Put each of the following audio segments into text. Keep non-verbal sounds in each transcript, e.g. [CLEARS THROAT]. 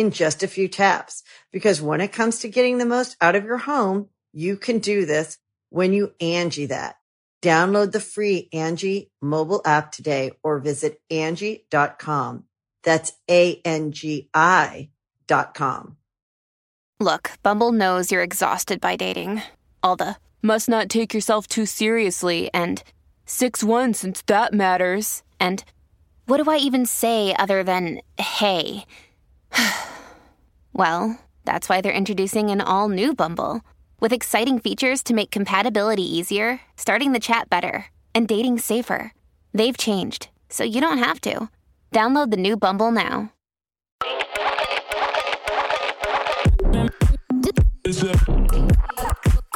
in just a few taps. Because when it comes to getting the most out of your home, you can do this when you Angi that. Download the free Angi mobile app today or visit Angi.com. That's A-N-G-I dot com. Look, Bumble knows you're exhausted by dating. All the must not take yourself too seriously and 6-1 since that matters. And what do I even say other than hey? [SIGHS] well, that's why they're introducing an all new Bumble with exciting features to make compatibility easier, starting the chat better, and dating safer. They've changed, so you don't have to. Download the new Bumble now.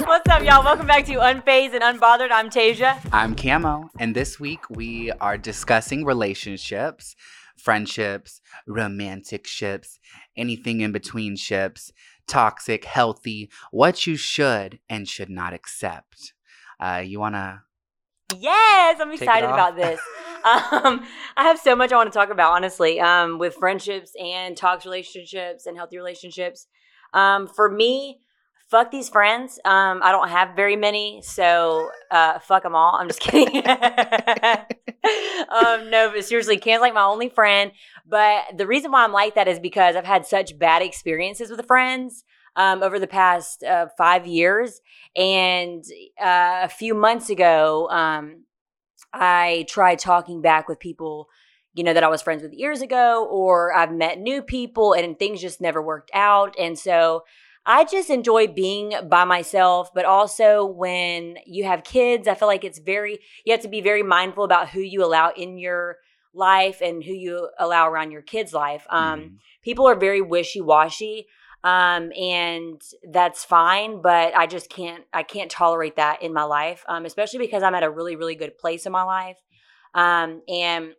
What's up, y'all? Welcome back to Unfazed and Unbothered. I'm Tasia. I'm Camo, and this week we are discussing relationships, friendships, romantic ships, anything in between ships, toxic, healthy, what you should and should not accept. Uh, you want to? Yes, I'm excited about this. [LAUGHS] um, I have so much I want to talk about, honestly, um, with friendships and toxic relationships and healthy relationships. Um, for me, fuck these friends. Um, I don't have very many, so uh, fuck them all. I'm just kidding. [LAUGHS] um, no, but seriously, Ken's like my only friend. But the reason why I'm like that is because I've had such bad experiences with friends um, over the past uh, five years. And uh, a few months ago, um, I tried talking back with people, you know, that I was friends with years ago, or I've met new people and things just never worked out. And so I just enjoy being by myself, but also when you have kids, I feel like it's very, you have to be very mindful about who you allow in your life and who you allow around your kids' life. Um, Mhm. People are very wishy washy. Um, and that's fine, but I just can't, I can't tolerate that in my life, um, especially because I'm at a really, really good place in my life. Um, and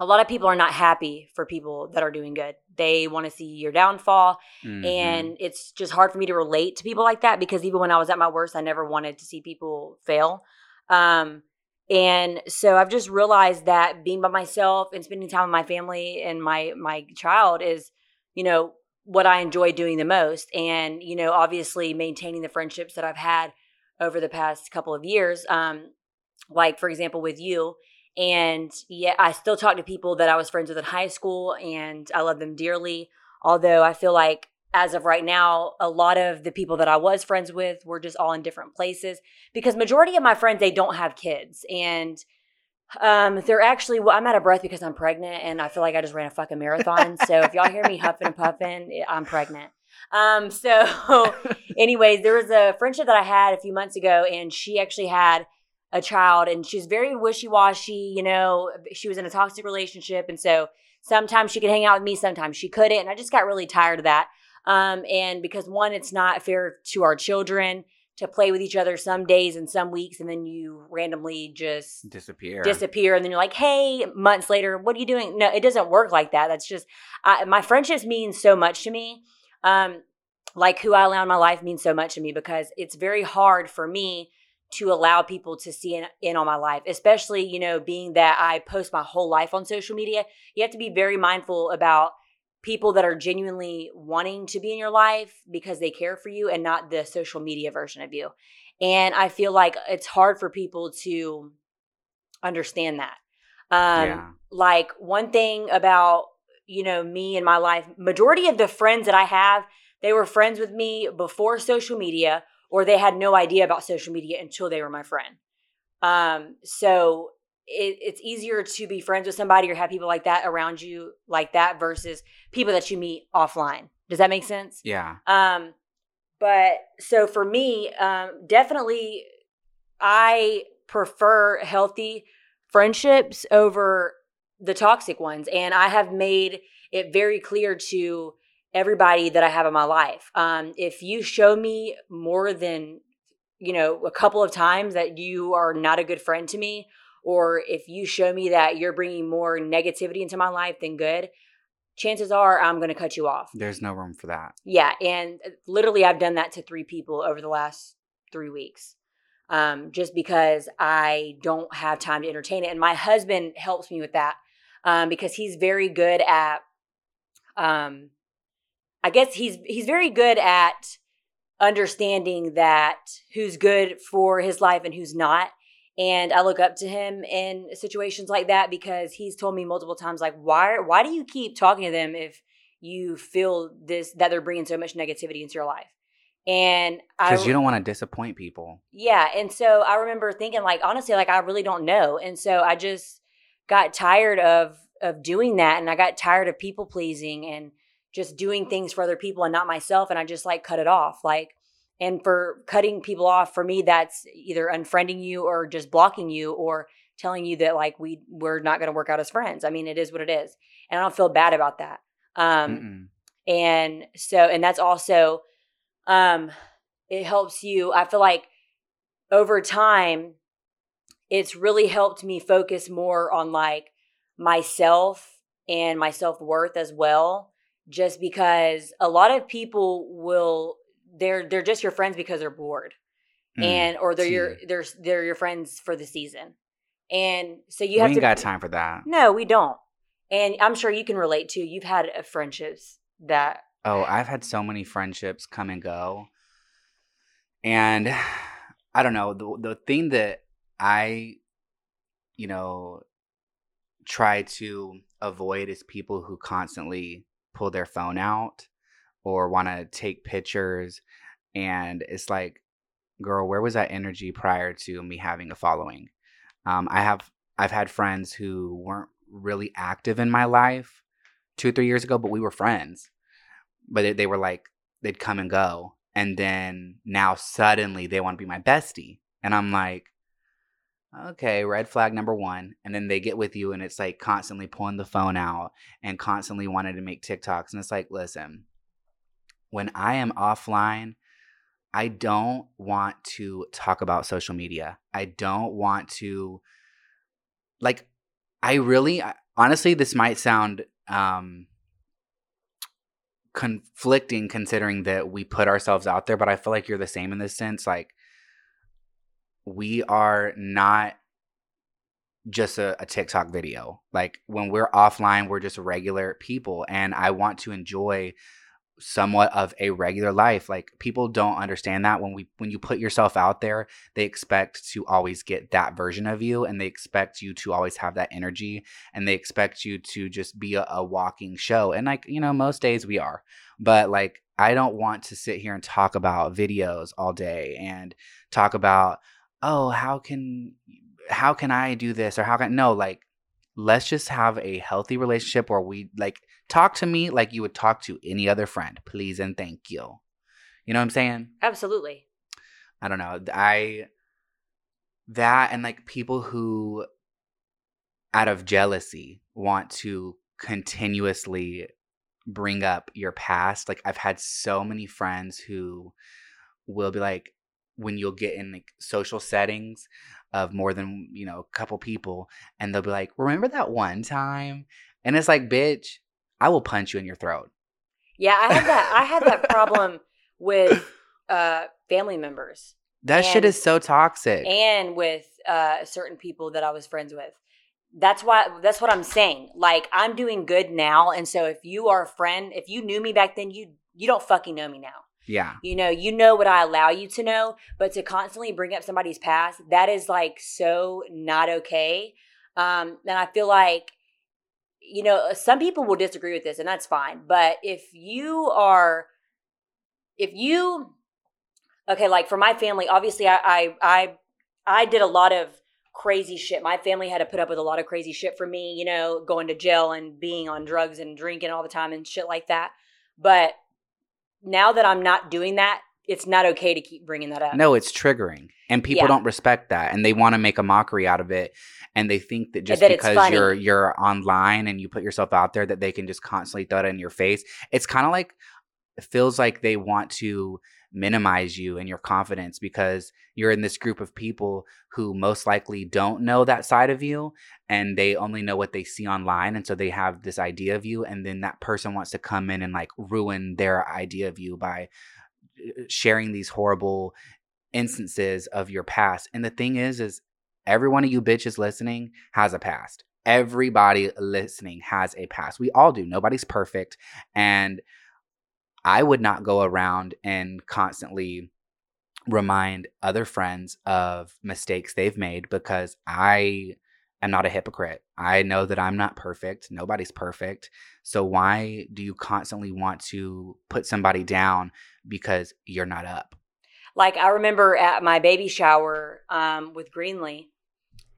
a lot of people are not happy for people that are doing good. They want to see your downfall. Mhm. And it's just hard for me to relate to people like that because even when I was at my worst, I never wanted to see people fail. Um, and so I've just realized that being by myself and spending time with my family and my my child is, you know, what I enjoy doing the most. And, you know, obviously maintaining the friendships that I've had over the past couple of years. Um, like for example with you. And yeah, I still talk to people that I was friends with in high school and I love them dearly. Although I feel like as of right now, a lot of the people that I was friends with were just all in different places because majority of my friends they don't have kids and um they're actually well, I'm out of breath because I'm pregnant and I feel like I just ran a fucking marathon. so if y'all hear me huffing and puffing, I'm pregnant. Um so [LAUGHS] anyways, there was a friendship that I had a few months ago and she actually had a child and she's very wishy-washy, you know, she was in a toxic relationship and so sometimes she could hang out with me, sometimes she couldn't and I just got really tired of that. Um, and because one, it's not fair to our children to play with each other some days and some weeks, and then you randomly just disappear. disappear, and then you're like, "Hey," months later, what are you doing? No, it doesn't work like that. That's just I, my friendships mean so much to me. Um, like who I allow in my life means so much to me because it's very hard for me to allow people to see in, in on my life, especially you know being that I post my whole life on social media. You have to be very mindful about people that are genuinely wanting to be in your life because they care for you and not the social media version of you. And I feel like it's hard for people to understand that. Um, Yeah. Like one thing about, you know, me and my life, majority of the friends that I have, they were friends with me before social media or they had no idea about social media until they were my friend. Um, so it, it's easier to be friends with somebody or have people like that around you like that versus people that you meet offline. Does that make sense? Yeah. Um, but so for me, um, definitely, I prefer healthy friendships over the toxic ones, and I have made it very clear to everybody that I have in my life. Um, if you show me more than you know a couple of times that you are not a good friend to me or if you show me that you're bringing more negativity into my life than good chances are i'm going to cut you off There's no room for that. yeah and uh, literally i've done that to three people over the last three weeks um, just because i don't have time to entertain it and my husband helps me with that um, because he's very good at um, i guess he's he's very good at understanding that who's good for his life and who's not. And I look up to him in situations like that because he's told me multiple times, like, why why do you keep talking to them if you feel this that they're bringing so much negativity into your life? And I Because you don't want to disappoint people. yeah, and so I remember thinking like honestly like I really don't know. And so I just got tired of of doing that and I got tired of people pleasing and just doing things for other people and not myself and I just like cut it off. Like and for cutting people off for me that's either unfriending you or just blocking you or telling you that like we we're not going to work out as friends. I mean, it is what it is. And I don't feel bad about that. Um Mm-mm. and so and that's also um it helps you i feel like over time it's really helped me focus more on like myself and my self-worth as well just because a lot of people will they're they're just your friends because they're bored Mm. and or they're your they're they're your friends for the season and so you we have ain't to got time for that. no we don't and i'm sure you can relate to you've had uh, friendships that Oh, I've had so many friendships come and go. And [SIGHS] I don't know, the the thing that I you know try to avoid is people who constantly pull their phone out or want to take pictures and it's like girl, where was that energy prior to me having a following? Um, I have I've had friends who weren't really active in my life two, three years ago, but we were friends. But they, they were like they'd come and go, and then now suddenly they want to be my bestie, and I'm like, okay, red flag number one. And then they get with you, and it's like constantly pulling the phone out and constantly wanting to make TikToks, and it's like, listen, when I am offline. I don't want to talk about social media. I don't want to like I really honestly this might sound um conflicting considering that we put ourselves out there, but I feel like you're the same in this sense like we are not just a, a TikTok video. Like when we're offline, we're just regular people and I want to enjoy somewhat of a regular life. Like people don't understand that when we when you put yourself out there they expect to always get that version of you and they expect you to always have that energy and they expect you to just be a, a walking show. And like you know most days we are. But like i don't want to sit here and talk about videos all day and talk about oh how can how can i do this or how can no like let's just have a healthy relationship where we like talk to me like you would talk to any other friend please and thank you you know what i'm saying absolutely I don't know. I that and like people who out of jealousy want to continuously bring up your past. Like I've had so many friends who will be like when you'll get in like social settings of more than, you know, a couple people and they'll be like, "Remember that one time?" And it's like, "Bitch, I will punch you in your throat." Yeah, I had that. I had that problem [LAUGHS] with uh, family members That shit is so toxic. and with uh, certain people that I was friends with. That's why. That's what I'm saying. Like I'm doing good now, and so if you are a friend, if you knew me back then, you you don't fucking know me now. Yeah. You know, you know what I allow you to know, but to constantly bring up somebody's past, that is like so not okay. Um, and I feel like, you know, some people will disagree with this, and that's fine. But if you are, if you okay, like for my family, obviously I I I, I did a lot of crazy shit. My family had to put up with a lot of crazy shit for me, you know, going to jail and being on drugs and drinking all the time and shit like that. But now that I'm not doing that, it's not okay to keep bringing that up. No, it's triggering. And people Yeah. don't respect that and they want to make a mockery out of it and they think that just that because you're you're online and you put yourself out there that they can just constantly throw it in your face. It's kind of like it feels like they want to minimize you and your confidence because you're in this group of people who most likely don't know that side of you and they only know what they see online and so they have this idea of you and then that person wants to come in and like ruin their idea of you by uh, sharing these horrible instances of your past. And the thing is is every one of you bitches listening has a past. Everybody listening has a past. We all do. Nobody's perfect. And I would not go around and constantly remind other friends of mistakes they've made because I am not a hypocrite. I know that I'm not perfect. Nobody's perfect. So why do you constantly want to put somebody down because you're not up? Like I remember at my baby shower um, with Greenlee.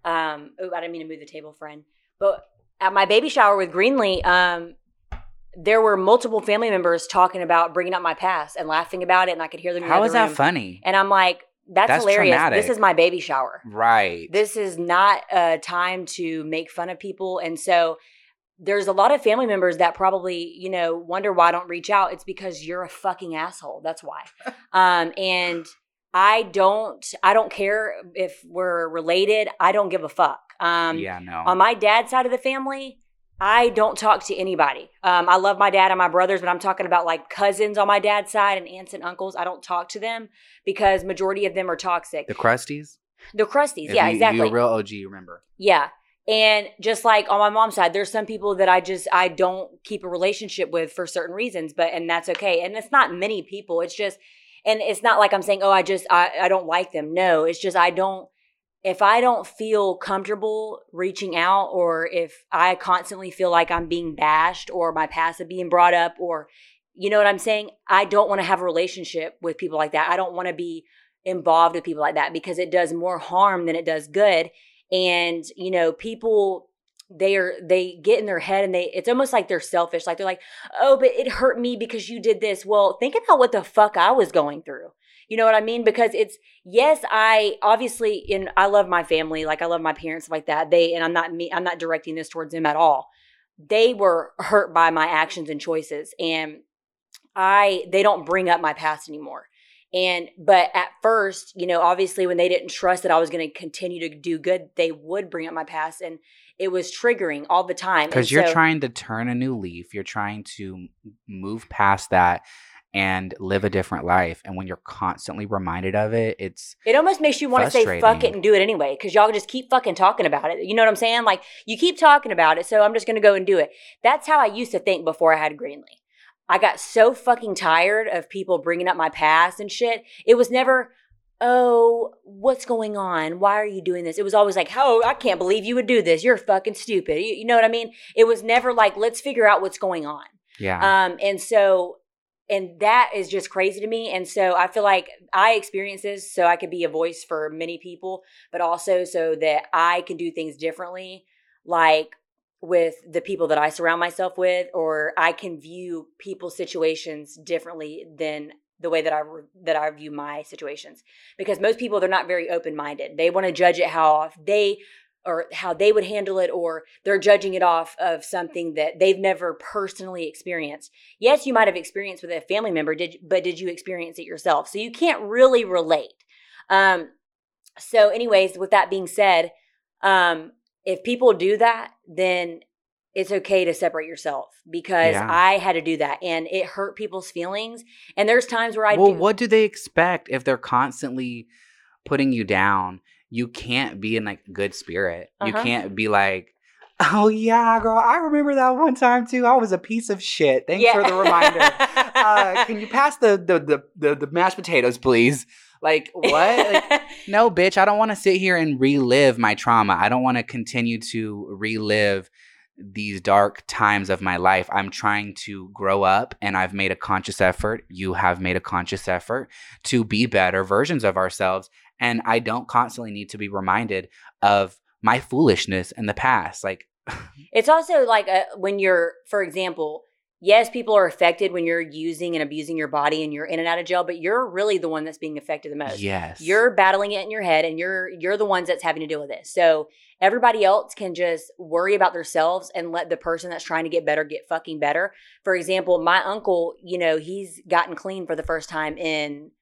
Um, oh, I didn't mean to move the table, friend. But at my baby shower with Greenlee, um, there were multiple family members talking about bringing up my past and laughing about it, and I could hear them. How that room. funny? And I'm like, that's, That's hilarious. traumatic. This is my baby shower. right. This is not a time to make fun of people. And so there's a lot of family members that probably, you know, wonder why I don't reach out. It's because you're a fucking asshole. That's why. [LAUGHS] um, and I don't I don't care if we're related. I don't give a fuck. Um yeah, no. on my dad's side of the family, I don't talk to anybody. Um, I love my dad and my brothers, but I'm talking about like cousins on my dad's side and aunts and uncles. I don't talk to them because majority of them are toxic. the crusties? They're crusties. If yeah, you, exactly. You're a real OG, remember. Yeah. And just like on my mom's side, there's some people that I just I don't keep a relationship with for certain reasons, but and that's okay. And it's not many people. It's just and it's not like I'm saying, "Oh, I just I I don't like them." No, it's just I don't if I don't feel comfortable reaching out or if I constantly feel like I'm being bashed or my past is being brought up or you know what I'm saying? I don't want to have a relationship with people like that. I don't want to be involved with people like that because it does more harm than it does good and you know people they are they get in their head and they it's almost like they're selfish like they're like oh but it hurt me because you did this well think about what the fuck i was going through you know what i mean because it's yes i obviously in i love my family like i love my parents like that they and i'm not me i'm not directing this towards them at all they were hurt by my actions and choices and i they don't bring up my past anymore and but at first, you know, obviously when they didn't trust that I was going to continue to do good, they would bring up my past and it was triggering all the time. Because you're so- trying to turn a new leaf. You're trying to move past that and live a different life. And when you're constantly reminded of it, it's It almost makes you want to say fuck it and do it anyway because y'all just keep fucking talking about it. You know what I'm saying? Like you keep talking about it, so I'm just going to go and do it. That's how I used to think before I had Greenlee. I got so fucking tired of people bringing up my past and shit. It was never, oh, what's going on? Why are you doing this? It was always like, oh, I can't believe you would do this. You're fucking stupid. You, you know what I mean? It was never like, let's figure out what's going on. yeah. Um, and so, and that is just crazy to me. And so I feel like I experience this so I could be a voice for many people, but also so that I can do things differently, like with the people that I surround myself with, or I can view people's situations differently than the way that I that I view my situations. Because most people they're not very open minded. They want to judge it how they or how they would handle it, or they're judging it off of something that they've never personally experienced. Yes, you might have experienced with a family member, did but did you experience it yourself? So you can't really relate. Um, so, anyways, with that being said, um, if people do that, then it's okay to separate yourself because Yeah. I had to do that and it hurt people's feelings. And there's times where I well, do. what do they expect if they're constantly putting you down? You can't be in like good spirit. You Uh-huh. can't be like, oh yeah, girl, I remember that one time too. I was a piece of shit. Thanks for the reminder. uh, can you [LAUGHS] pass the the, the the the mashed potatoes, please? Like what? Like, [LAUGHS] no, bitch. I don't want to sit here and relive my trauma. I don't want to continue to relive these dark times of my life, I'm trying to grow up and I've made a conscious effort. You have made a conscious effort to be better versions of ourselves. And I don't constantly need to be reminded of my foolishness in the past. Like, [SIGHS] it's also like a, when you're, for example, yes, people are affected when you're using and abusing your body and you're in and out of jail, but you're really the one that's being affected the most. Yes. You're battling it in your head and you're you're the ones that's having to deal with it. So everybody else can just worry about themselves and let the person that's trying to get better get fucking better. For example, my uncle, you know, he's gotten clean for the first time in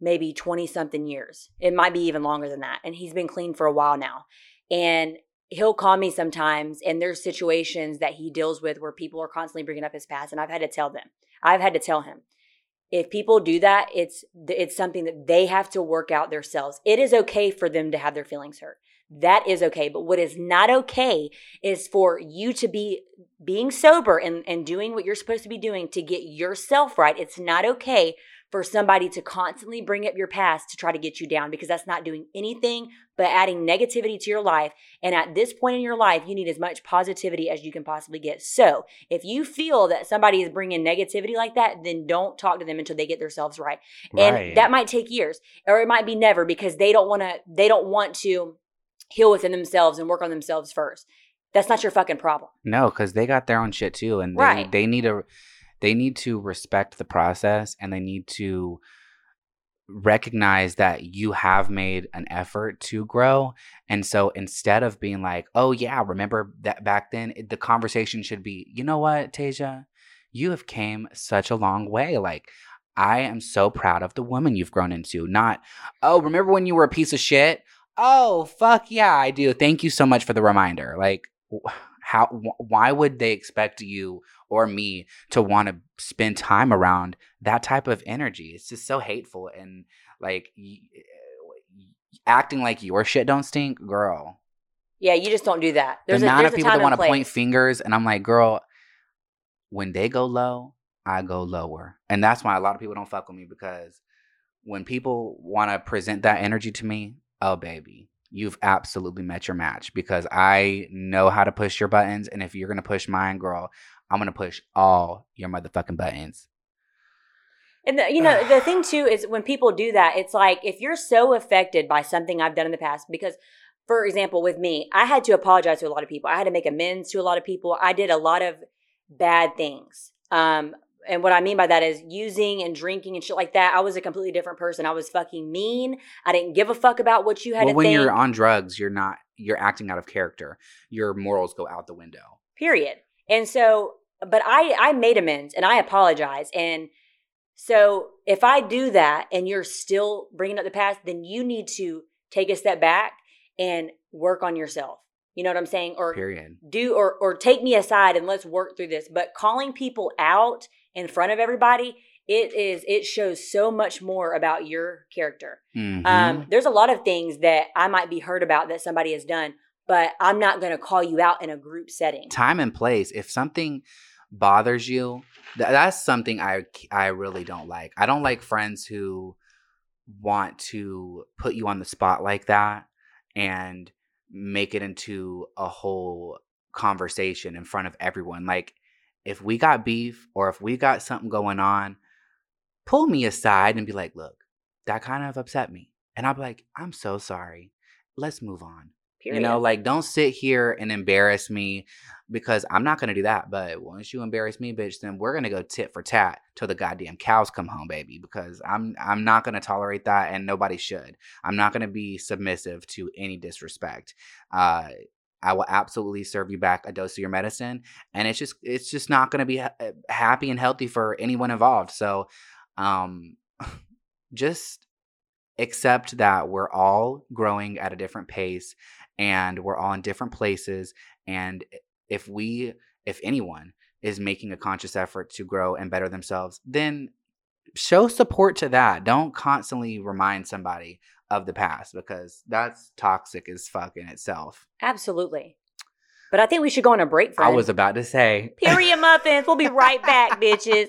maybe 20 something years. It might be even longer than that. And he's been clean for a while now. And he'll call me sometimes and there's situations that he deals with where people are constantly bringing up his past and i've had to tell them. I've had to tell him. If people do that it's it's something that they have to work out themselves. It is okay for them to have their feelings hurt. That is okay. But what is not okay is for you to be being sober and, and doing what you're supposed to be doing to get yourself right. It's not okay for somebody to constantly bring up your past to try to get you down because that's not doing anything but adding negativity to your life. And at this point in your life, you need as much positivity as you can possibly get. So if you feel that somebody is bringing negativity like that, then don't talk to them until they get themselves right. right. And that might take years or it might be never because they don't want to, they don't want to heal within themselves and work on themselves first. That's not your fucking problem. No, because they got their own shit too, and they Right. they need to they need to respect the process, and they need to recognize that you have made an effort to grow. And so instead of being like, "Oh yeah, remember that back then," the conversation should be, "You know what, Tasia, you have came such a long way. Like." I am so proud of the woman you've grown into. Not, oh, remember when you were a piece of shit? Oh, fuck yeah, I do. Thank you so much for the reminder. Like, how wh- why would they expect you or me to want to spend time around that type of energy. It's just so hateful and like eh, y- acting like your shit don't stink girl. Yeah, you just don't do that. the There's a, amount there's of people that want to point fingers and i'm like girl when they go low i go lower. And that's why a lot of people don't fuck with me because when people want to present that energy to me oh baby you've absolutely met your match because i know how to push your buttons and if you're gonna push mine girl i'm gonna push all your motherfucking buttons And the, you know, the thing too is when people do that, it's like if you're so affected by something I've done in the past, because for example, with me, I had to apologize to a lot of people. I had to make amends to a lot of people. I did a lot of bad things. Um, and what I mean by that is using and drinking and shit like that. I was a completely different person. I was fucking mean. I didn't give a fuck about what you had well to when think. you're on drugs you're not you're acting out of character your morals go out the window period and so but i i made amends and i apologize and so if i do that and you're still bringing up the past then you need to take a step back and work on yourself you know what i'm saying or period do or or take me aside and let's work through this but calling people out in front of everybody it is it shows so much more about your character Mhm. um, there's a lot of things that I might be heard about that somebody has done, but I'm not going to call you out in a group setting. time and place. If something bothers you, th- that's something I I really don't like. I don't like friends who want to put you on the spot like that and make it into a whole conversation in front of everyone. Like if we got beef or if we got something going on, pull me aside and be like, "Look, that kind of upset me." And I'll be like, "I'm so sorry. Let's move on." Period. You know, like don't sit here and embarrass me because I'm not gonna do that. But once you embarrass me, bitch, then we're gonna go tit for tat till the goddamn cows come home, baby. Because I'm I'm not gonna tolerate that, and nobody should. I'm not gonna be submissive to any disrespect. Uh, I will absolutely serve you back a dose of your medicine, and it's just it's just not gonna be ha- happy and healthy for anyone involved. So, um, [LAUGHS] just accept that we're all growing at a different pace and we're all in different places and if we if anyone is making a conscious effort to grow and better themselves then show support to that don't constantly remind somebody of the past because that's toxic as fuck in itself Absolutely. But I think we should go on a break, friend. i was about to say Period muffins. We'll be right back, [LAUGHS] bitches.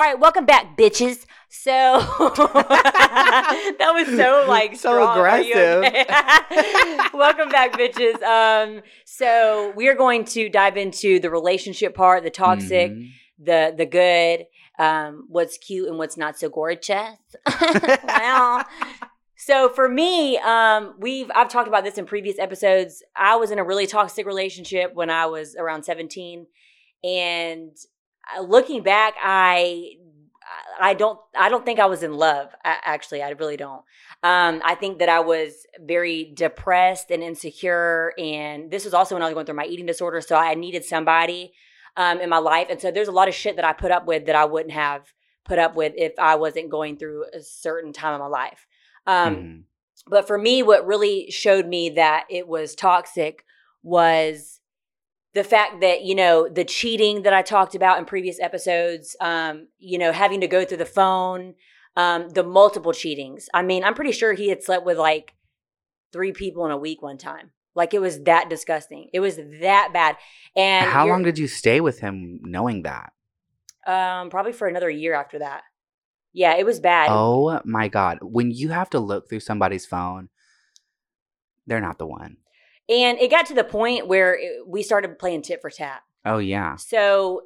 All right, welcome back, bitches. So [LAUGHS] that was so like So strong. Aggressive. okay? [LAUGHS] welcome back, bitches. Um, so we are going to dive into the relationship part, the toxic, Mhm. the the good, um, what's cute and what's not so gorgeous. [LAUGHS] well, so for me, um, we've I've talked about this in previous episodes. I was in a really toxic relationship when I was around seventeen, and looking back, I I don't I don't think I was in love. Actually, I really don't. Um, I think that I was very depressed and insecure, and this was also when I was going through my eating disorder. So I needed somebody um, in my life, and so there's a lot of shit that I put up with that I wouldn't have put up with if I wasn't going through a certain time of my life. Um, Mhm. but for me, what really showed me that it was toxic was the fact that, you know, the cheating that I talked about in previous episodes, um, you know, having to go through the phone, um, the multiple cheatings. I mean, I'm pretty sure he had slept with like three people in a week one time. Like it was that disgusting. It was that bad. And How long did you stay with him knowing that? um probably for another year after that. Yeah, it was bad. Oh my God. When you have to look through somebody's phone, they're not the one. And it got to the point where it, we started playing tit for tat. Oh, yeah. So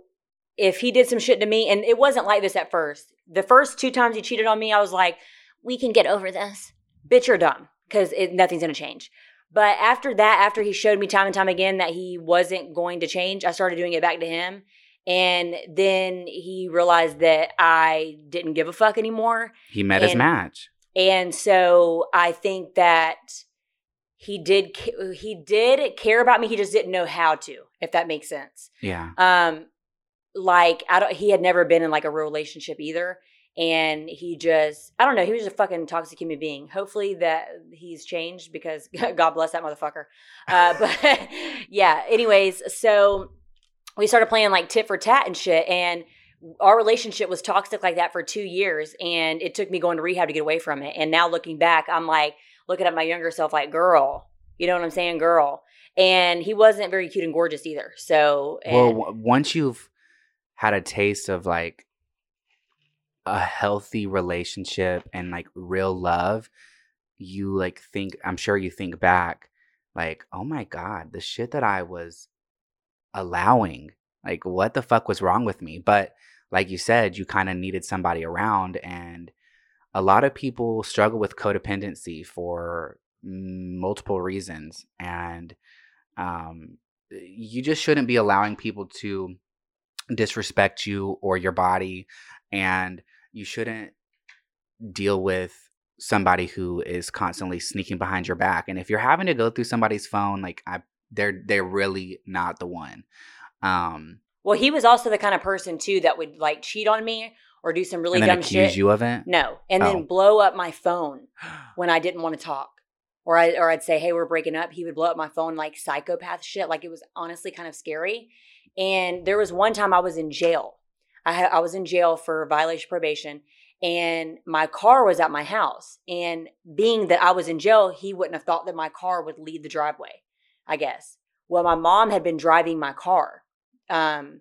if he did some shit to me, and it wasn't like this at first. The first two times he cheated on me, I was like, "We can get over this, bitch. You're dumb because nothing's gonna change." But after that, after he showed me time and time again that he wasn't going to change, I started doing it back to him. And then he realized that I didn't give a fuck anymore. He met his match. And so I think that he did he did care about me. He just didn't know how to, if that makes sense. Yeah. Um, like I don't. He had never been in like a real relationship either, and he just I don't know. He was a fucking toxic human being. Hopefully that he's changed because [LAUGHS] God bless that motherfucker. Uh, but [LAUGHS] yeah. Anyways, so we started playing like tit for tat and shit, and our relationship was toxic like that for two years, and it took me going to rehab to get away from it. And now looking back, I'm like looking at my younger self, like girl. You know what I'm saying, girl. And he wasn't very cute and gorgeous either. So Well, w- once you've had a taste of like a healthy relationship and like real love, you like think, I'm sure you think back, like, oh my God, the shit that I was allowing, like, what the fuck was wrong with me? But like you said, you kind of needed somebody around. And a lot of people struggle with codependency for multiple reasons. And, um, you just shouldn't be allowing people to disrespect you or your body and you shouldn't deal with somebody who is constantly sneaking behind your back and if you're having to go through somebody's phone like I they're they're really not the one um Well, he was also the kind of person too that would like cheat on me or do some really and dumb accuse shit. you of it No, and Oh. then blow up my phone [GASPS] when I didn't want to talk. Or I or I'd say, "Hey, we're breaking up." He would blow up my phone like psychopath shit. Like it was honestly kind of scary. And there was one time I was in jail. I had, I was in jail for violation of probation and my car was at my house. And being that I was in jail, he wouldn't have thought that my car would leave the driveway, I guess. Well, my mom had been driving my car. Um,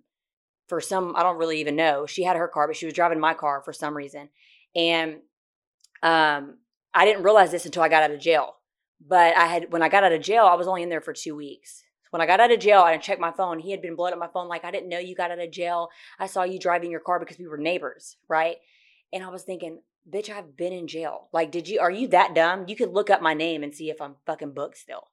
for some, I don't really even know. She had her car, but she was driving my car for some reason. And um, I didn't realize this until I got out of jail. But I had, when I got out of jail, I was only in there for two weeks. When I got out of jail, I checked my phone. He had been blowing up my phone like, I didn't know you got out of jail. I saw you driving your car because we were neighbors, right? And I was thinking, bitch, I've been in jail. Like, did you, are you that dumb? You could look up my name and see if I'm fucking booked still.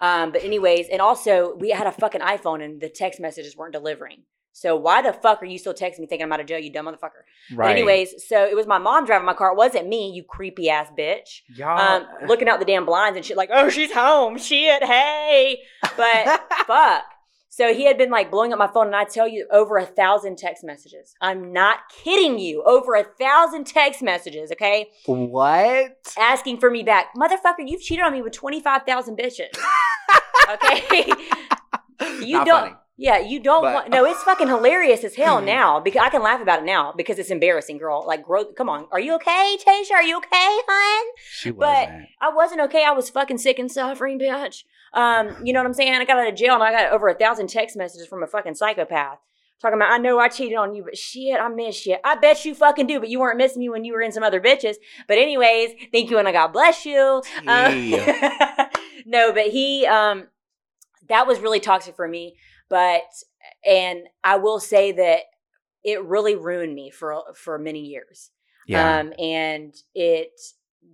Um, but anyways, and also we had a fucking iPhone and the text messages weren't delivering. So why the fuck are you still texting me thinking I'm out of jail, you dumb motherfucker? But Right. anyways, so it was my mom driving my car. It wasn't me, you creepy ass bitch. y'all. Um, looking out the damn blinds and shit like, oh, she's home. Shit, hey. But [LAUGHS] fuck. So he had been like blowing up my phone, and I tell you, over a thousand text messages. I'm not kidding you. Over a thousand text messages, okay? what? Asking for me back. Motherfucker, you've cheated on me with 25,000 bitches. [LAUGHS] Okay? [LAUGHS] you Not don't. funny. Yeah, you don't But- want. No, it's fucking hilarious as hell [CLEARS THROAT] now because I can laugh about it now because it's embarrassing, girl. Like, grow. Come on, are you okay, Tasia? Are you okay, hon? She But wasn't. I wasn't okay. I was fucking sick and suffering, bitch. Um, you know what I'm saying? I got out of jail and I got over a thousand text messages from a fucking psychopath talking about, I know I cheated on you, but shit, I miss you. I bet you fucking do, but you weren't missing me when you were in some other bitches. But anyways, thank you and I God bless you. Um, [LAUGHS] no, but he, um, that was really toxic for me. But, and I will say that it really ruined me for, for many years. yeah. Um, and it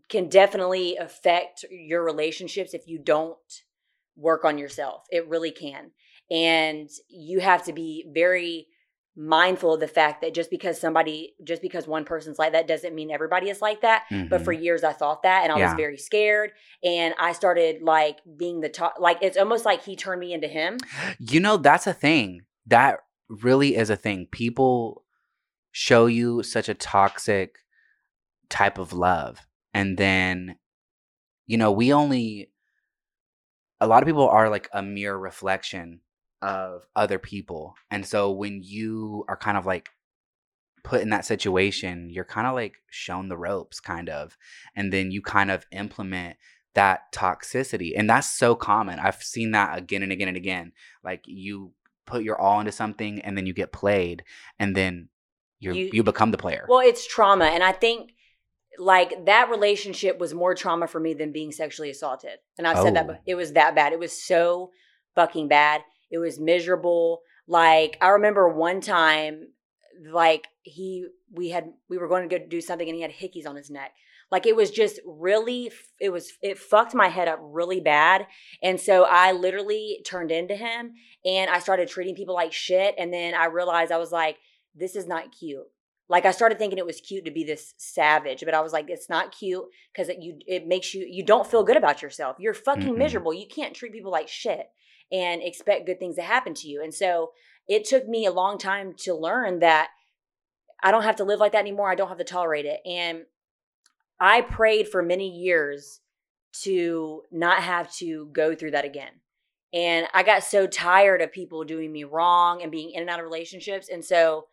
can definitely affect your relationships if you don't work on yourself. It really can. And you have to be very mindful of the fact that just because somebody, just because one person's like that doesn't mean everybody is like that. But Mhm. for years I thought that and I was very scared. And I started like being the top, like it's almost like he turned me into him. You know, that's a thing. That really is a thing. People show you such a toxic type of love. And then, you know, we only, a lot of people are like a mere reflection of other people. And so when you are kind of like put in that situation, you're kind of like shown the ropes, kind of. And then you kind of implement that toxicity. And that's so common. I've seen that again and again and again. Like you put your all into something and then you get played and then you're, You- you, become the player. Well, it's trauma. And I think like that relationship was more trauma for me than being sexually assaulted. And I've said that, Oh. it was that bad. It was so fucking bad. It was miserable. Like I remember one time, like he, we had, we were going to go do something and he had hickeys on his neck. Like it was just really, it was, it fucked my head up really bad. And so I literally turned into him and I started treating people like shit. And then I realized I was like, this is not cute. Like I started thinking it was cute to be this savage, but I was like, it's not cute because it, you it makes you you don't feel good about yourself. You're fucking Mm-mm. miserable. You can't treat people like shit and expect good things to happen to you. And so it took me a long time to learn that I don't have to live like that anymore. I don't have to tolerate it. And I prayed for many years to not have to go through that again. And I got so tired of people doing me wrong and being in and out of relationships. And so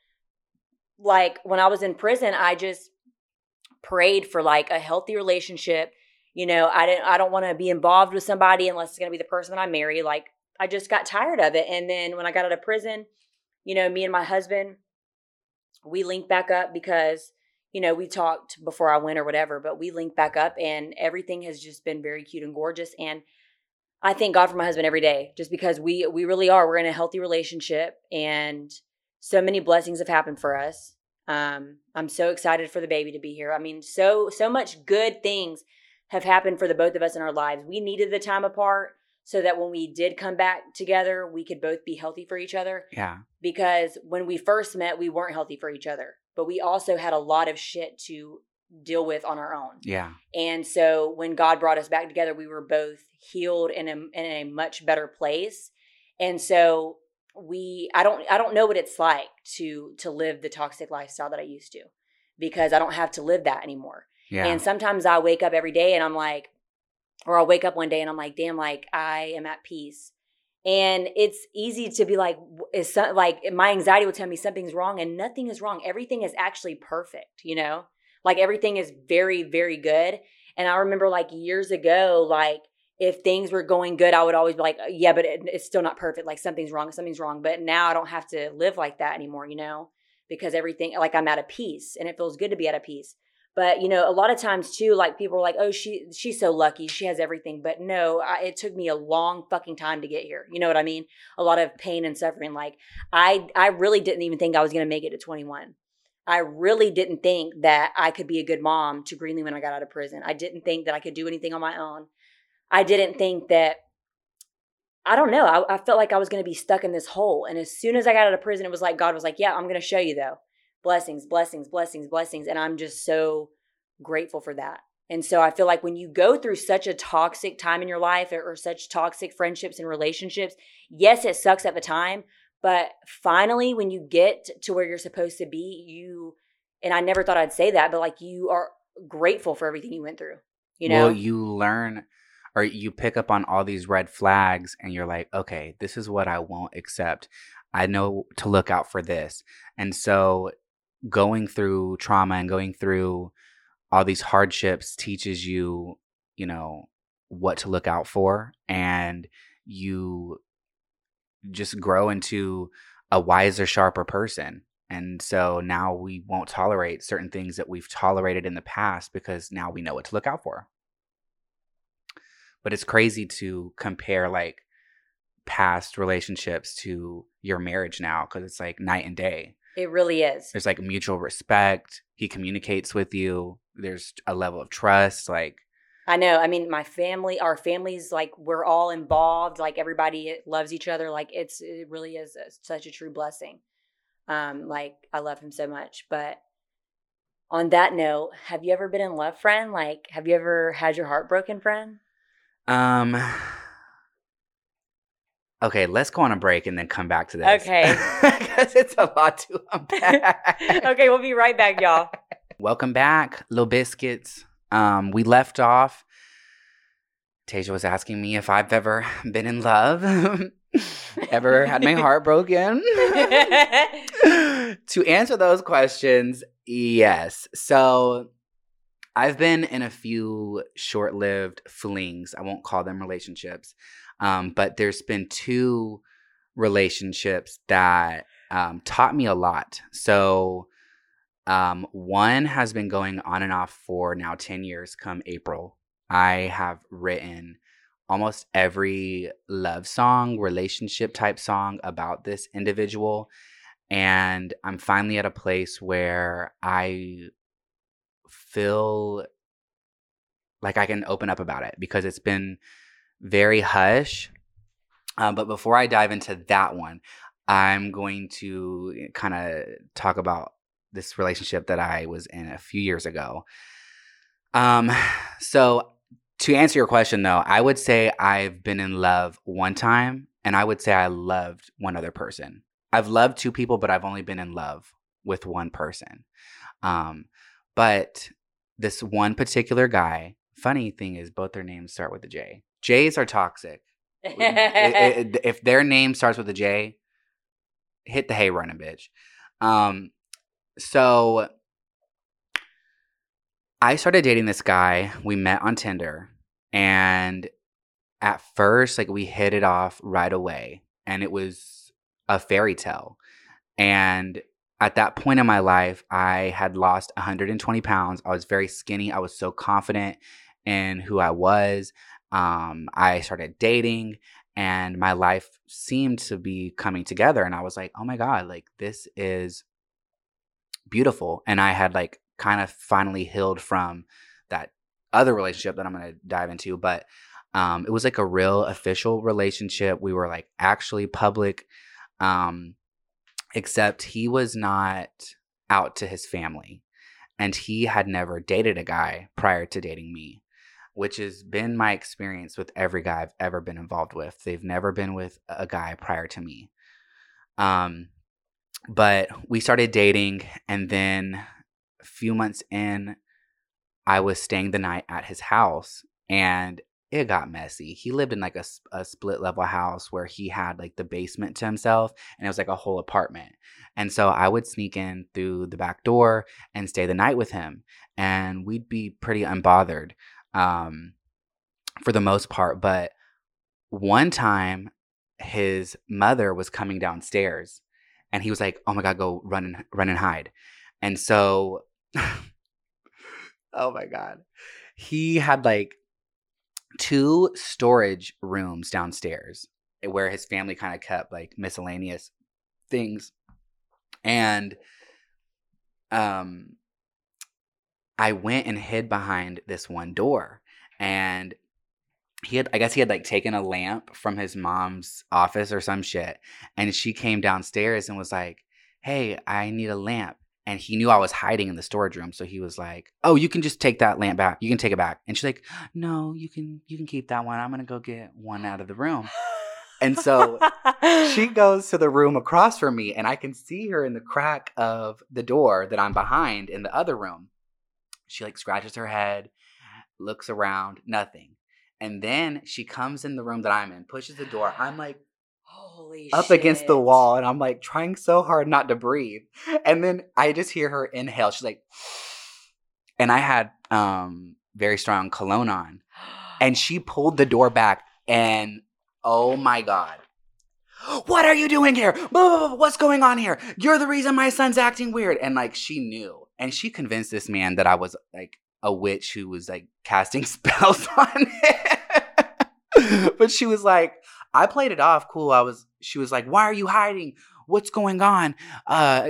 like when I was in prison, I just prayed for like a healthy relationship. You know, I didn't I don't want to be involved with somebody unless it's gonna be the person that I marry. Like I just got tired of it. And then when I got out of prison, you know, me and my husband, we linked back up because, you know, we talked before I went or whatever, but we linked back up and everything has just been very cute and gorgeous. And I thank God for my husband every day, just because we we really are. We're in a healthy relationship and so many blessings have happened for us. Um, I'm so excited for the baby to be here. I mean, so so much good things have happened for the both of us in our lives. We needed the time apart so that when we did come back together, we could both be healthy for each other. yeah. Because when we first met, we weren't healthy for each other, but we also had a lot of shit to deal with on our own. Yeah. And so when God brought us back together, we were both healed in a, in a much better place. And so we I don't I don't know what it's like to to live the toxic lifestyle that I used to because I don't have to live that anymore. Yeah. And sometimes I wake up every day and I'm like or I'll wake up one day and I'm like, damn, like I am at peace And it's easy to be like, is some, like my anxiety will tell me something's wrong, and nothing is wrong. Everything is actually perfect, you know? Like everything is very, very good. And I remember like years ago, like if things were going good, I would always be like, uh, yeah, but it, it's still not perfect. Like something's wrong, something's wrong. But now I don't have to live like that anymore, you know? Because everything, like I'm at a peace and it feels good to be at a peace. But you know, a lot of times too, like people are like, "Oh, she she's so lucky, she has everything." But no, I, it took me a long fucking time to get here. You know what I mean? A lot of pain and suffering. Like I, I really didn't even think I was gonna make it to 21. I really didn't think that I could be a good mom to Greenlee when I got out of prison. I didn't think that I could do anything on my own. I didn't think that. I don't know. I, I felt like I was going to be stuck in this hole. And as soon as I got out of prison, it was like God was like, "Yeah, I'm going to show you though." Blessings, blessings, blessings, blessings. And I'm just so grateful for that. And so I feel like when you go through such a toxic time in your life or, or such toxic friendships and relationships, yes, it sucks at the time, but finally, when you get to where you're supposed to be, you, and I never thought I'd say that, but like you are grateful for everything you went through, you know? Well, you learn or you pick up on all these red flags and you're like, okay, this is what I won't accept. I know to look out for this. And so going through trauma and going through all these hardships teaches you, you know, what to look out for and you just grow into a wiser, sharper person. And so now we won't tolerate certain things that we've tolerated in the past because now we know what to look out for. But it's crazy to compare like past relationships to your marriage now because it's like night and day. It really is. There's like mutual respect. He communicates with you. There's a level of trust. Like, I know. I mean, my family, our families, like we're all involved. Like everybody loves each other. Like it's, it really is a, such a true blessing. Um, like I love him so much. But on that note, have you ever been in love, friend? Like, have you ever had your heart broken, friend? um, okay, let's go on a break and then come back to this. Okay. [LAUGHS] Because it's a lot to [LAUGHS] unpack. okay, we'll be right back, y'all. [LAUGHS] Welcome back, Little Biscuits. Um, we left off. Tasia was asking me if I've ever been in love, ever had my heart broken. to answer those questions, yes. So I've been in a few short lived flings. I won't call them relationships. Um, but there's been two relationships that um, taught me a lot. So um, one has been going on and off for now 10 years come April. I have written almost every love song, relationship type song about this individual. And I'm finally at a place where I feel like I can open up about it because it's been very hush. Uh, but before I dive into that one, I'm going to kind of talk about this relationship that I was in a few years ago. Um, [SIGHS] so to answer your question though, I would say I've been in love one time, and I would say I loved one other person. I've loved two people, but I've only been in love with one person. Um, but this one particular guy, funny thing is, both their names start with a J. J's are toxic. [LAUGHS] If their name starts with a J, hit the hay running, bitch. Um, so I started dating this guy. We met on Tinder, and at first, like we hit it off right away, and it was a fairy tale. And at that point in my life, I had lost 120 pounds. I was very skinny. I was so confident in who I was. Um, I started dating, and my life seemed to be coming together. And I was like, oh my God, like this is beautiful. And I had like kind of finally healed from that other relationship that I'm going to dive into. But um, it was like a real official relationship. We were like actually public. Um, except he was not out to his family and he had never dated a guy prior to dating me which has been my experience with every guy I've ever been involved with. They've never been with a guy prior to me. Um, but we started dating, and then a few months in, I was staying the night at his house, and it got messy. He lived in like a, a split level house where he had like the basement to himself and it was like a whole apartment. And so I would sneak in through the back door and stay the night with him. And we'd be pretty unbothered um, for the most part. But one time, his mother was coming downstairs and he was like, oh my God, go run and, run and hide. And so, [LAUGHS] oh my God. He had like two storage rooms downstairs where his family kind of kept like miscellaneous things. And um i went and hid behind this one door and he had i guess he had like taken a lamp from his mom's office or some shit and she came downstairs and was like hey i need a lamp and he knew i was hiding in the storage room so he was like oh you can just take that lamp back. You can take it back. And she's like no you can you can keep that one. I'm gonna go get one out of the room. And so she [LAUGHS] goes to the room across from me and i can see her in the crack of the door that i'm behind in the other room. She like scratches her head looks around nothing. And then she comes in the room that i'm in pushes the door. I'm like Holy up against the wall and i'm like trying so hard not to breathe. And then i just hear her inhale. She's like [SIGHS] and i had um very strong cologne on. And she pulled the door back and oh my god. What are you doing here? What's going on here? You're the reason my son's acting weird. And like she knew. And she convinced this man that i was like a witch who was like casting [LAUGHS] spells on him. But she was like i played it off. Cool. I was she was like why are you hiding? What's going on? Uh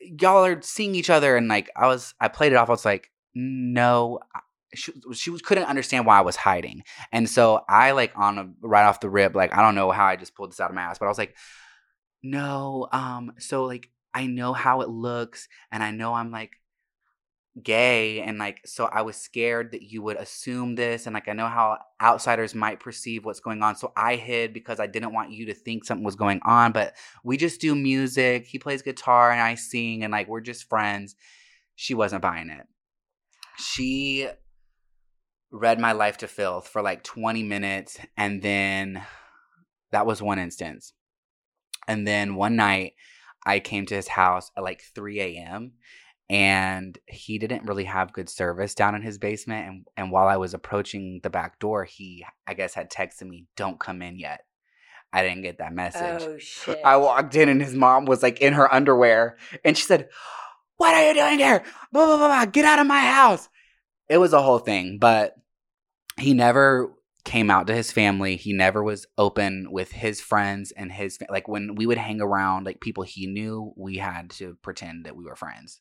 y'all are seeing each other. And like i was i played it off i was like no she, she couldn't understand why I was hiding. And so I like on a right off the rip, like I don't know how I just pulled this out of my ass, but I was like, no, um, so like I know how it looks and I know I'm like gay and like so I was scared that you would assume this and like I know how outsiders might perceive what's going on. So I hid because I didn't want you to think something was going on, but we just do music. He plays guitar and I sing and like we're just friends. She wasn't buying it. She read my life to filth for like 20 minutes and then that was one instance and then one night i came to his house at like 3 a.m and he didn't really have good service down in his basement and, and while i was approaching the back door he i guess had texted me don't come in yet i didn't get that message Oh shit. I walked in and his mom was like in her underwear and she said, What are you doing here? Blah, blah, blah, blah. Get out of my house. It was a whole thing, but he never came out to his family. He never was open with his friends and his, like when we would hang around, like people he knew, we had to pretend that we were friends.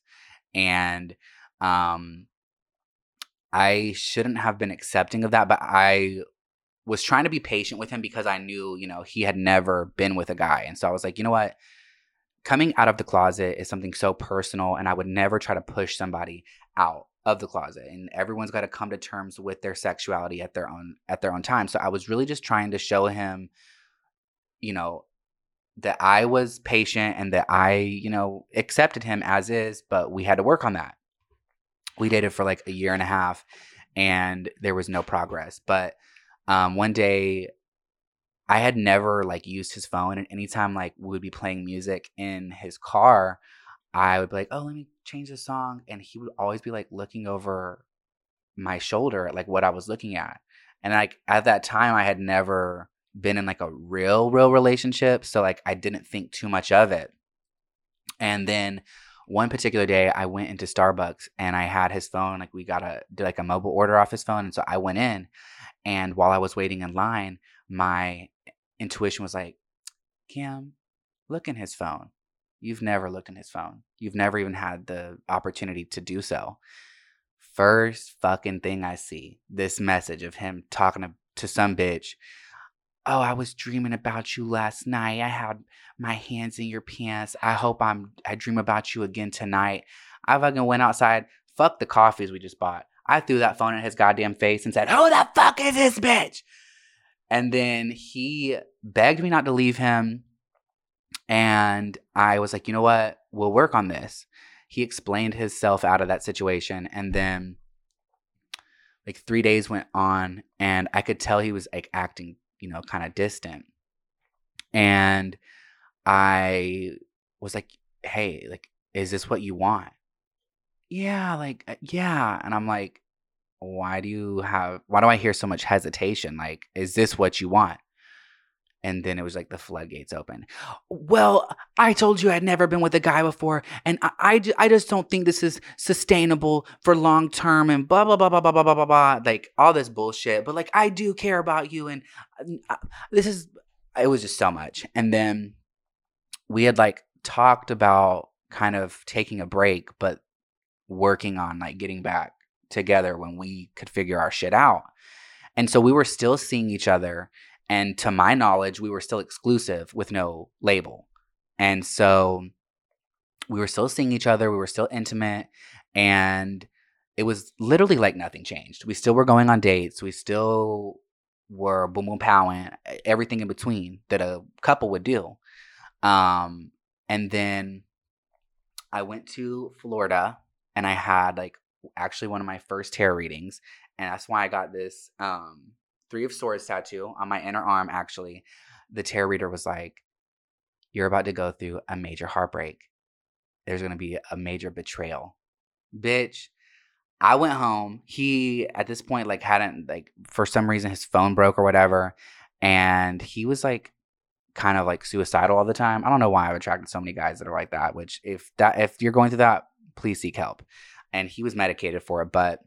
And, um, I shouldn't have been accepting of that, but I was trying to be patient with him because I knew, you know, he had never been with a guy. And so I was like, you know what? Coming out of the closet is something so personal, and I would never try to push somebody out of the closet. And everyone's got to come to terms with their sexuality at their own at their own time. So I was really just trying to show him, you know, that I was patient and that I, you know, accepted him as is, but we had to work on that. We dated for like a year and a half and there was no progress. But um, one day I had never like used his phone and anytime like we would be playing music in his car, I would be like, "Oh, let me change the song." And he would always be like looking over my shoulder at like what I was looking at. And like at that time I had never been in like a real real relationship, so like I didn't think too much of it. And then one particular day I went into Starbucks and I had his phone like we got a did like a mobile order off his phone and so I went in and while I was waiting in line, my intuition was like, Kim, look in his phone. You've never looked in his phone. You've never even had the opportunity to do so. First fucking thing I see this message of him talking to, to some bitch. Oh, I was dreaming about you last night. I had my hands in your pants. I hope I'm I dream about you again tonight. I fucking went outside. Fuck the coffees we just bought. I threw that phone in his goddamn face and said, Who the fuck is this bitch? And then he begged me not to leave him. And I was like, you know what? We'll work on this. He explained himself out of that situation. And then like three days went on and I could tell he was like acting, you know, kind of distant. And I was like, hey, like, is this what you want? Yeah, like, uh, yeah. And I'm like, why do you have, why do I hear so much hesitation? Like, is this what you want? And then it was like the floodgates open. Well, I told you I'd never been with a guy before, and I, I, I just don't think this is sustainable for long term, and blah, blah, blah, blah, blah, blah, blah, blah. Like all this bullshit. But like, I do care about you, and uh, this is, it was just so much. And then we had like talked about kind of taking a break, but working on like getting back together when we could figure our shit out. And so we were still seeing each other. And to my knowledge, we were still exclusive with no label. And so we were still seeing each other. We were still intimate. And it was literally like nothing changed. We still were going on dates. We still were boom boom powing, everything in between that a couple would do. Um, and then I went to Florida and I had like actually one of my first tarot readings. And that's why I got this um, Three of Swords tattoo on my inner arm. Actually, the tarot reader was like, You're about to go through a major heartbreak. There's going to be a major betrayal. Bitch, I went home. He, at this point, like, hadn't, like, for some reason, his phone broke or whatever. And he was like, kind of like suicidal all the time. I don't know why I've attracted so many guys that are like that, which if that if you're going through that, please seek help. And he was medicated for it, but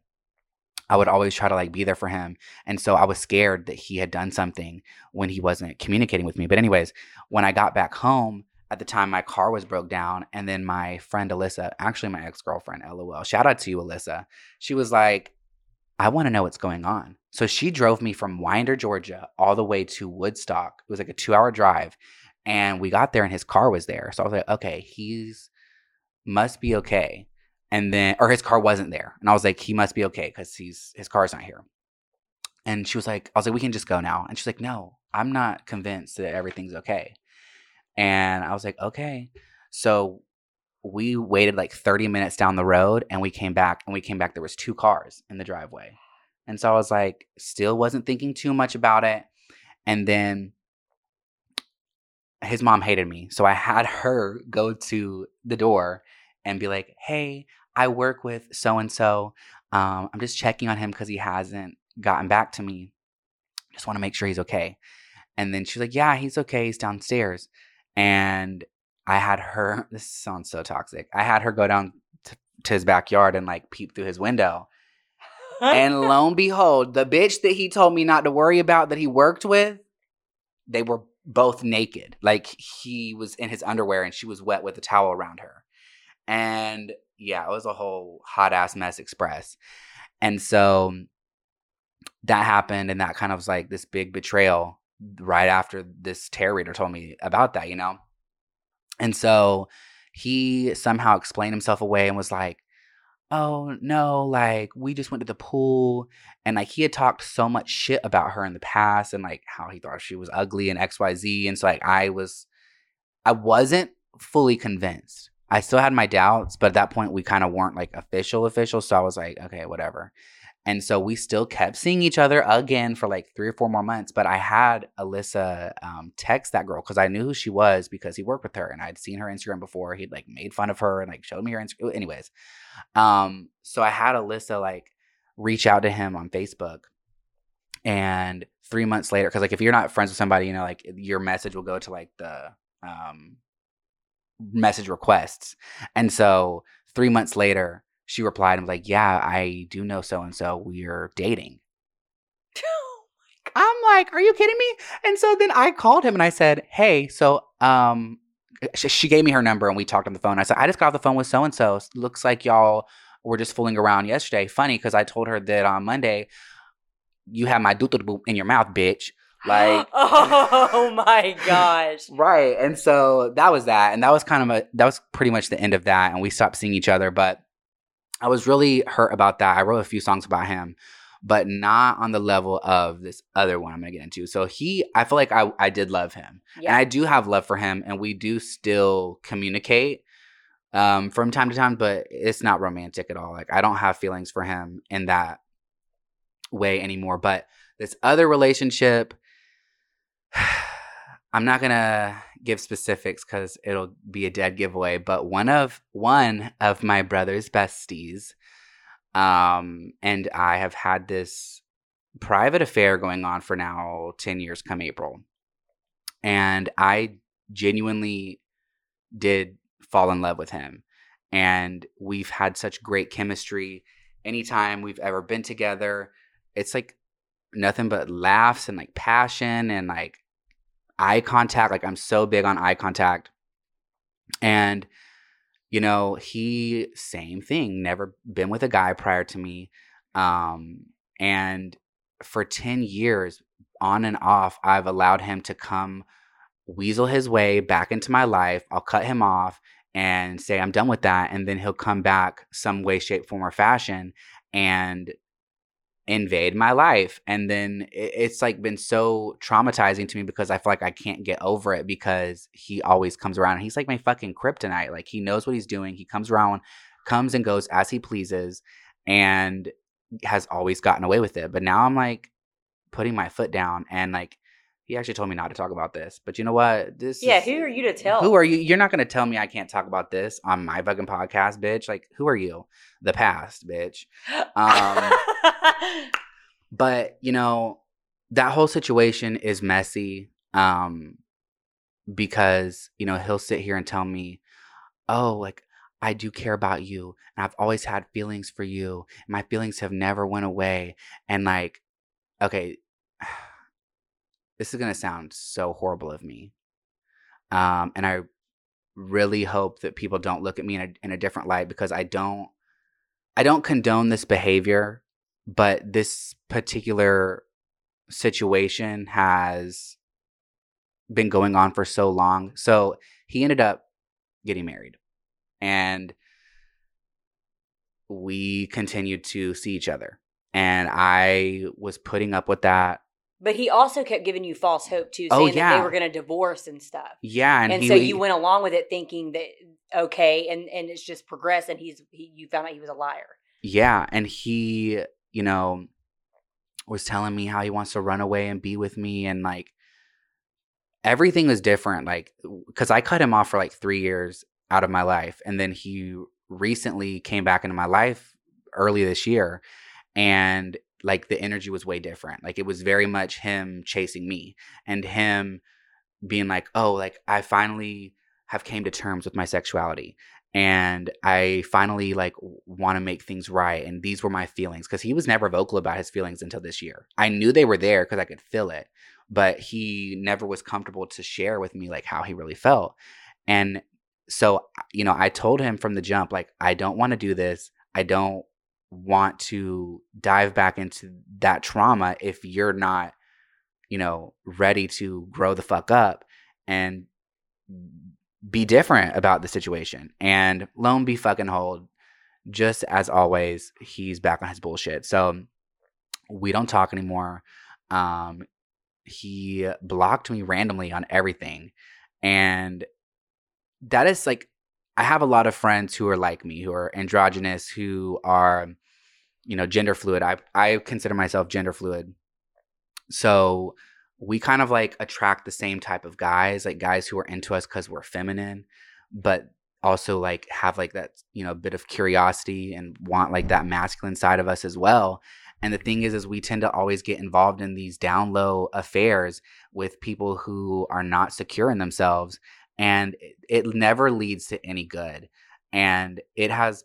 I would always try to like be there for him. And so I was scared that he had done something when he wasn't communicating with me. But anyways, when I got back home, at the time my car was broke down and then my friend Alyssa, actually my ex-girlfriend, LOL. Shout out to you Alyssa. She was like, "I want to know what's going on." So she drove me from Winder, Georgia, all the way to Woodstock. It was like a two hour drive. And we got there and his car was there. So I was like, okay, he's must be okay. And then, or his car wasn't there. And I was like, he must be okay because he's his car's not here. And she was like, I was like, we can just go now. And she's like, no, I'm not convinced that everything's okay. And I was like, okay. So we waited like 30 minutes down the road and we came back and we came back. There was two cars in the driveway. And so I was like, still wasn't thinking too much about it. And then his mom hated me. So I had her go to the door and be like, hey, I work with so and so. I'm just checking on him because he hasn't gotten back to me. Just want to make sure he's okay. And then she's like, yeah, he's okay. He's downstairs. And I had her, [LAUGHS] this sounds so toxic. I had her go down to, to his backyard and like peep through his window and lo and behold, the bitch that he told me not to worry about that he worked with, they were both naked. Like he was in his underwear and she was wet with a towel around her. And yeah, it was a whole hot ass mess express. And so that happened and that kind of was like this big betrayal right after this tarot reader told me about that, you know? And so he somehow explained himself away and was like, oh no, like we just went to the pool and like he had talked so much shit about her in the past and like how he thought she was ugly and XYZ. And so like I was I wasn't fully convinced. I still had my doubts, but at that point we kind of weren't like official official. So I was like, okay, whatever. And so we still kept seeing each other again for like three or four more months. But I had Alyssa um, text that girl because I knew who she was because he worked with her and I'd seen her Instagram before. He'd like made fun of her and like showed me her Instagram. Anyways, um, so I had Alyssa like reach out to him on Facebook. And three months later, because like if you're not friends with somebody, you know, like your message will go to like the um, message requests. And so three months later, she replied and was like, Yeah, I do know so and so. We're dating. [LAUGHS] I'm like, Are you kidding me? And so then I called him and I said, Hey, so um she gave me her number and we talked on the phone. I said, I just got off the phone with so and so. Looks like y'all were just fooling around yesterday. Funny because I told her that on Monday you have my doodle in your mouth, bitch. Like, [LAUGHS] oh my gosh. [LAUGHS] right. And so that was that. And that was kind of a, that was pretty much the end of that. And we stopped seeing each other. But I was really hurt about that. I wrote a few songs about him, but not on the level of this other one I'm gonna get into. So he, I feel like I, I did love him, yeah. and I do have love for him, and we do still communicate um, from time to time, but it's not romantic at all. Like I don't have feelings for him in that way anymore. But this other relationship, [SIGHS] I'm not gonna give specifics because it'll be a dead giveaway. But one of one of my brother's besties, um, and I have had this private affair going on for now ten years. Come April, and I genuinely did fall in love with him, and we've had such great chemistry. Anytime we've ever been together, it's like nothing but laughs and like passion and like eye contact. Like I'm so big on eye contact. And, you know, he, same thing, never been with a guy prior to me. Um, and for 10 years, on and off, I've allowed him to come weasel his way back into my life. I'll cut him off and say, I'm done with that. And then he'll come back some way, shape, form, or fashion and invade my life and then it's like been so traumatizing to me because i feel like i can't get over it because he always comes around he's like my fucking kryptonite like he knows what he's doing he comes around comes and goes as he pleases and has always gotten away with it but now i'm like putting my foot down and like he actually told me not to talk about this but you know what? This Yeah, is- who are you to tell? who are you? You're not gonna tell me i can't talk about this on my fucking podcast bitch. Like who are you? The past bitch. Um [LAUGHS] but you know that whole situation is messy um because you know he'll sit here and tell me oh like i do care about you and i've always had feelings for you my feelings have never went away and like okay this is going to sound so horrible of me um and i really hope that people don't look at me in a, in a different light because i don't i don't condone this behavior but this particular situation has been going on for so long. So he ended up getting married and we continued to see each other. And I was putting up with that. But he also kept giving you false hope too, Oh, saying that they were going to divorce and stuff. Yeah. And, And, he, so you went along with it thinking that okay, and and it's just progressed, and he's he, you found out he was a liar. Yeah, and he, you know, was telling me how he wants to run away and be with me and like everything was different like cuz I cut him off for like 3 years out of my life and then he recently came back into my life early this year and like the energy was way different. Like it was very much him chasing me and him being like, "Oh, like I finally have came to terms with my sexuality." and I finally like want to make things right. And these were my feelings because he was never vocal about his feelings until this year. I knew they were there because I could feel it, but he never was comfortable to share with me like how he really felt. And so, you know, I told him from the jump, like, I don't want to do this. I don't want to dive back into that trauma if you're not, you know, ready to grow the fuck up and be different about the situation. And lo and be fucking hold, just as always, he's back on his bullshit. So we don't talk anymore. Um, he blocked me randomly on everything. And that is like, I have a lot of friends who are like me, who are androgynous, who are, you know, gender fluid. I I consider myself gender fluid. So we kind of like attract the same type of guys, like guys who are into us because we're feminine, but also like have like that, you know, bit of curiosity and want like that masculine side of us as well. And the thing is, is we tend to always get involved in these down low affairs with people who are not secure in themselves. And it, never leads to any good. And it has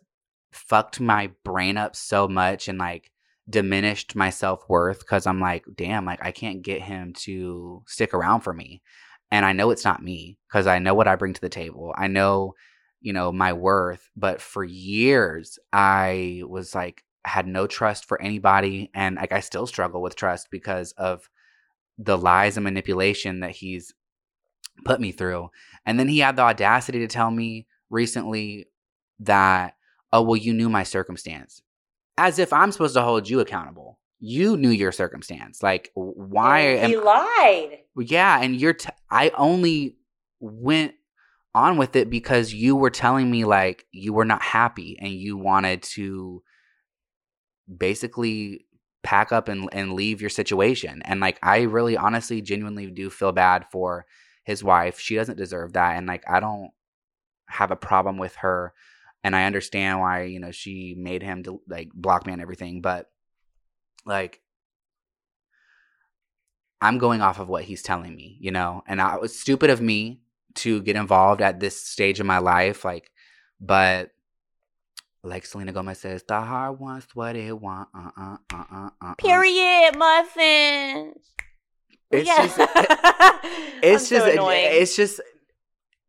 fucked my brain up so much and like diminished my self-worth because i'm like damn like i can't get him to stick around for me and i know it's not me because i know what i bring to the table i know you know my worth but for years i was like had no trust for anybody and like i still struggle with trust because of the lies and manipulation that he's put me through and then he had the audacity to tell me recently that oh well you knew my circumstance as if I'm supposed to hold you accountable. You knew your circumstance. Like, why And he am lied. yeah? And you're t- I only went on with it because you were telling me like you were not happy and you wanted to basically pack up and and leave your situation. And like I really honestly genuinely do feel bad for his wife. She doesn't deserve that and like I don't have a problem with her and I understand why, you know, she made him to, like block me and everything, but like I'm going off of what he's telling me, you know? And I was stupid of me to get involved at this stage of my life like but like Selena Gomez says, the heart wants what it want. Uh uh uh uh uh. Period, muffins. It's Yeah. just, eh, [LAUGHS] it's I'm so just, eh, annoying. it's just,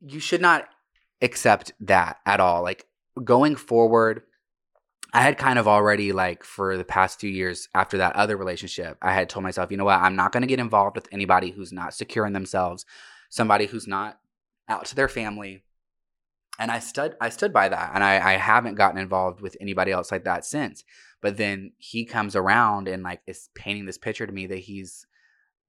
you should not accept that at all. Like going forward, I had kind of already like for the past few years after that other relationship, I had told myself, you know what, I'm not going to get involved with anybody who's not secure in themselves, somebody who's not out to their family. And I stood I stood by that. And I, I haven't gotten involved with anybody else like that since. But then he comes around and like is painting this picture to me that he's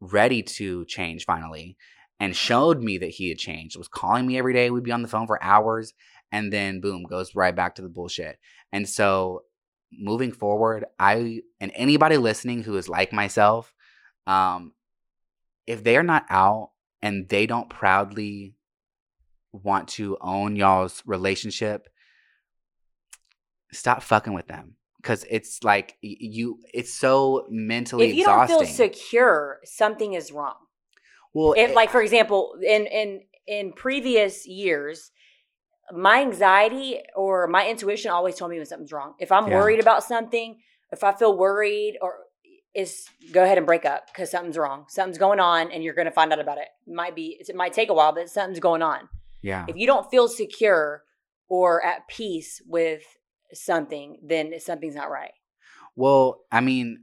ready to change finally and showed me that he had changed. Was calling me every day. We'd be on the phone for hours and then boom, goes right back to the bullshit. And so moving forward, I and anybody listening who is like myself, um, if they are not out and they don't proudly want to own y'all's relationship, stop fucking with them. Cause it's like you, it's so mentally if you exhausting. don't feel secure, something is wrong. well, If, it- like for example, in in in previous years, my anxiety or my intuition always told me when something's wrong. If I'm Yeah. worried about something, if I feel worried or is go ahead and break up because something's wrong. Something's going on, and you're going to find out about it. Might be it might take a while, but something's going on. yeah, If you don't feel secure or at peace with something, then something's not right. Well, I mean,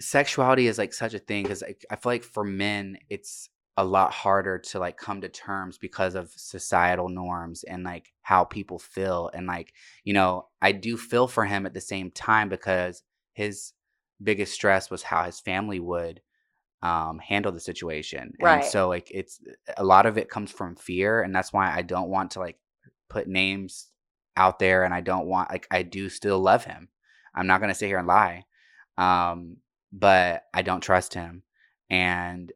sexuality is like such a thing because I, I feel like for men, it's a lot harder to like come to terms because of societal norms and like how people feel. And like, you know, I do feel for him at the same time because his biggest stress was how his family would um handle the situation. Right. And so like it's a lot of it comes from fear and that's why I don't want to like put names out there and I don't want like I do still love him. I'm not gonna sit here and lie. Um, but I don't trust him. And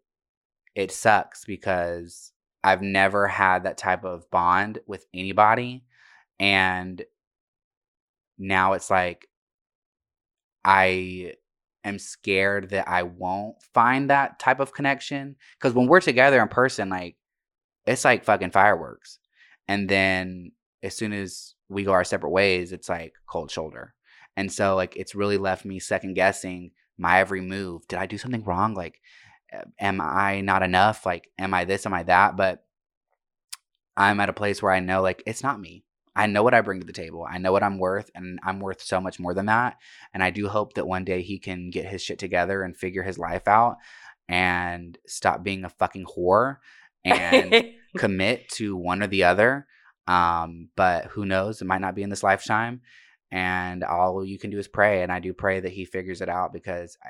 it sucks because I've never had that type of bond with anybody. And now it's like I am scared that I won't find that type of connection. Cause when we're together in person, like it's like fucking fireworks. And then as soon as we go our separate ways, it's like cold shoulder. And so like it's really left me second guessing my every move. Did I do something wrong? Like am I not enough? Like am I this, am I that? But I'm at a place where I know like it's not me. I know what I bring to the table. I know what I'm worth and I'm worth so much more than that. And I do hope that one day he can get his shit together and figure his life out and stop being a fucking whore and [LAUGHS] commit to one or the other. Um, but who knows? It might not be in this lifetime. And all you can do is pray. And I do pray that he figures it out because I,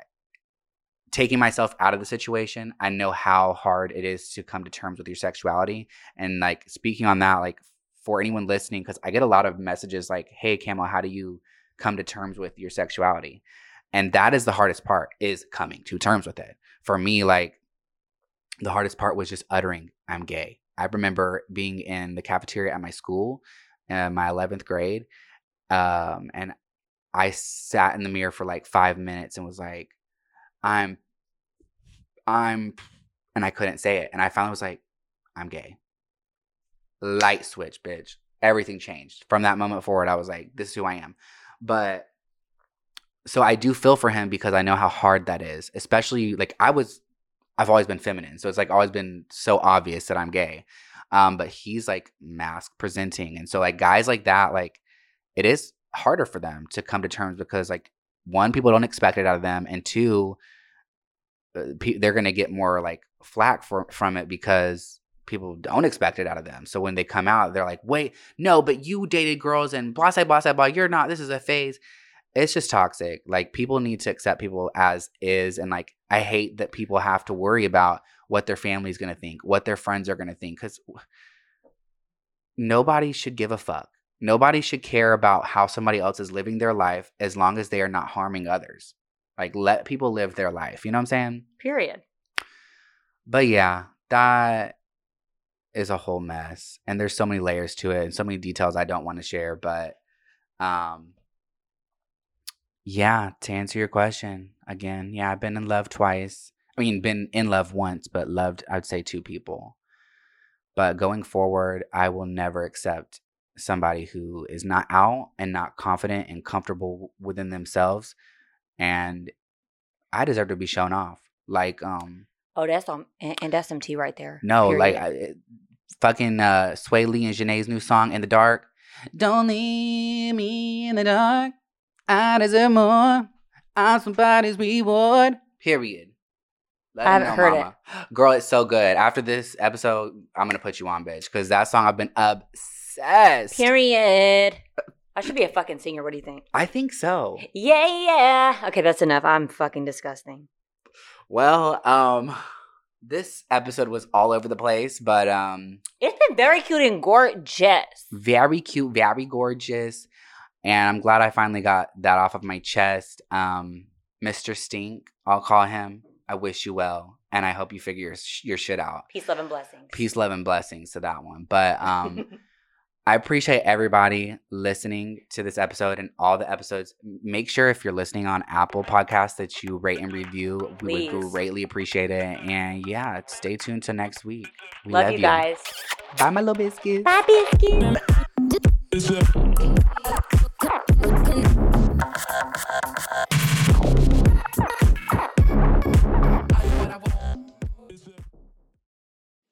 taking myself out of the situation, I know how hard it is to come to terms with your sexuality. And like speaking on that, like for anyone listening, because I get a lot of messages like, hey, Camo, how do you come to terms with your sexuality? And that is the hardest part is coming to terms with it. For me, like the hardest part was just uttering I'm gay. I remember being in the cafeteria at my school, in my 11th grade, um, and I sat in the mirror for like five minutes and was like, I'm, I'm, and I couldn't say it. And I finally was like, I'm gay. Light switch, bitch. Everything changed. From that moment forward, I was like, this is who I am. But so I do feel for him because I know how hard that is, especially like I was I've always been feminine. So it's like always been so obvious that I'm gay. Um, but he's like masc presenting. And so like guys like that, like it is harder for them to come to terms because like one, people don't expect it out of them. And two, uh, they're to get more like flack for, from it because people don't expect it out of them. So when they come out, they're like, wait, no, but you dated girls and blah, blah, blah, blah, blah. You're not, this is a phase it's just toxic. Like people need to accept people as is and like I hate that people have to worry about what their family's going to think, what their friends are going to think cuz nobody should give a fuck. Nobody should care about how somebody else is living their life as long as they are not harming others. Like let people live their life. You know what I'm saying? Period. But yeah, that is a whole mess. And there's so many layers to it and so many details I don't want to share. But um yeah, to answer your question, again, yeah, I've been in love twice. I mean, been in love once, but loved, I'd say two people. But going forward, I will never accept somebody who is not out and not confident and comfortable within themselves. And I deserve to be shown off. Like, um, Oh, that's on and, and that's some tea right there. no, like I, fucking uh, Swae Lee and Jhené's new song "In the Dark." Don't leave me in the dark. I deserve more. I'm somebody's reward. Period. Let I haven't know, heard mama. Girl, it's so good. After this episode, I'm gonna put you on, bitch, because that song I've been obsessed. Period. I should be a fucking singer. What do you think? I think so. Yeah, yeah. Okay, that's enough. I'm fucking disgusting. Well, um, this episode was all over the place, but um, It's been very cute and gorgeous. very cute, very gorgeous. And I'm glad I finally got that off of my chest. Um, Mr. Stink, I'll call him. I wish you well, and I hope you figure your, your shit out. Peace, love, and blessings. Peace, love, and blessings to that one. But um, [LAUGHS] I appreciate everybody listening to this episode and all the episodes. Make sure if you're listening on Apple Podcasts that you rate and review. We would greatly appreciate it. And yeah, stay tuned to next week. We love, you guys. Bye, my little biscuits. Bye, biscuit.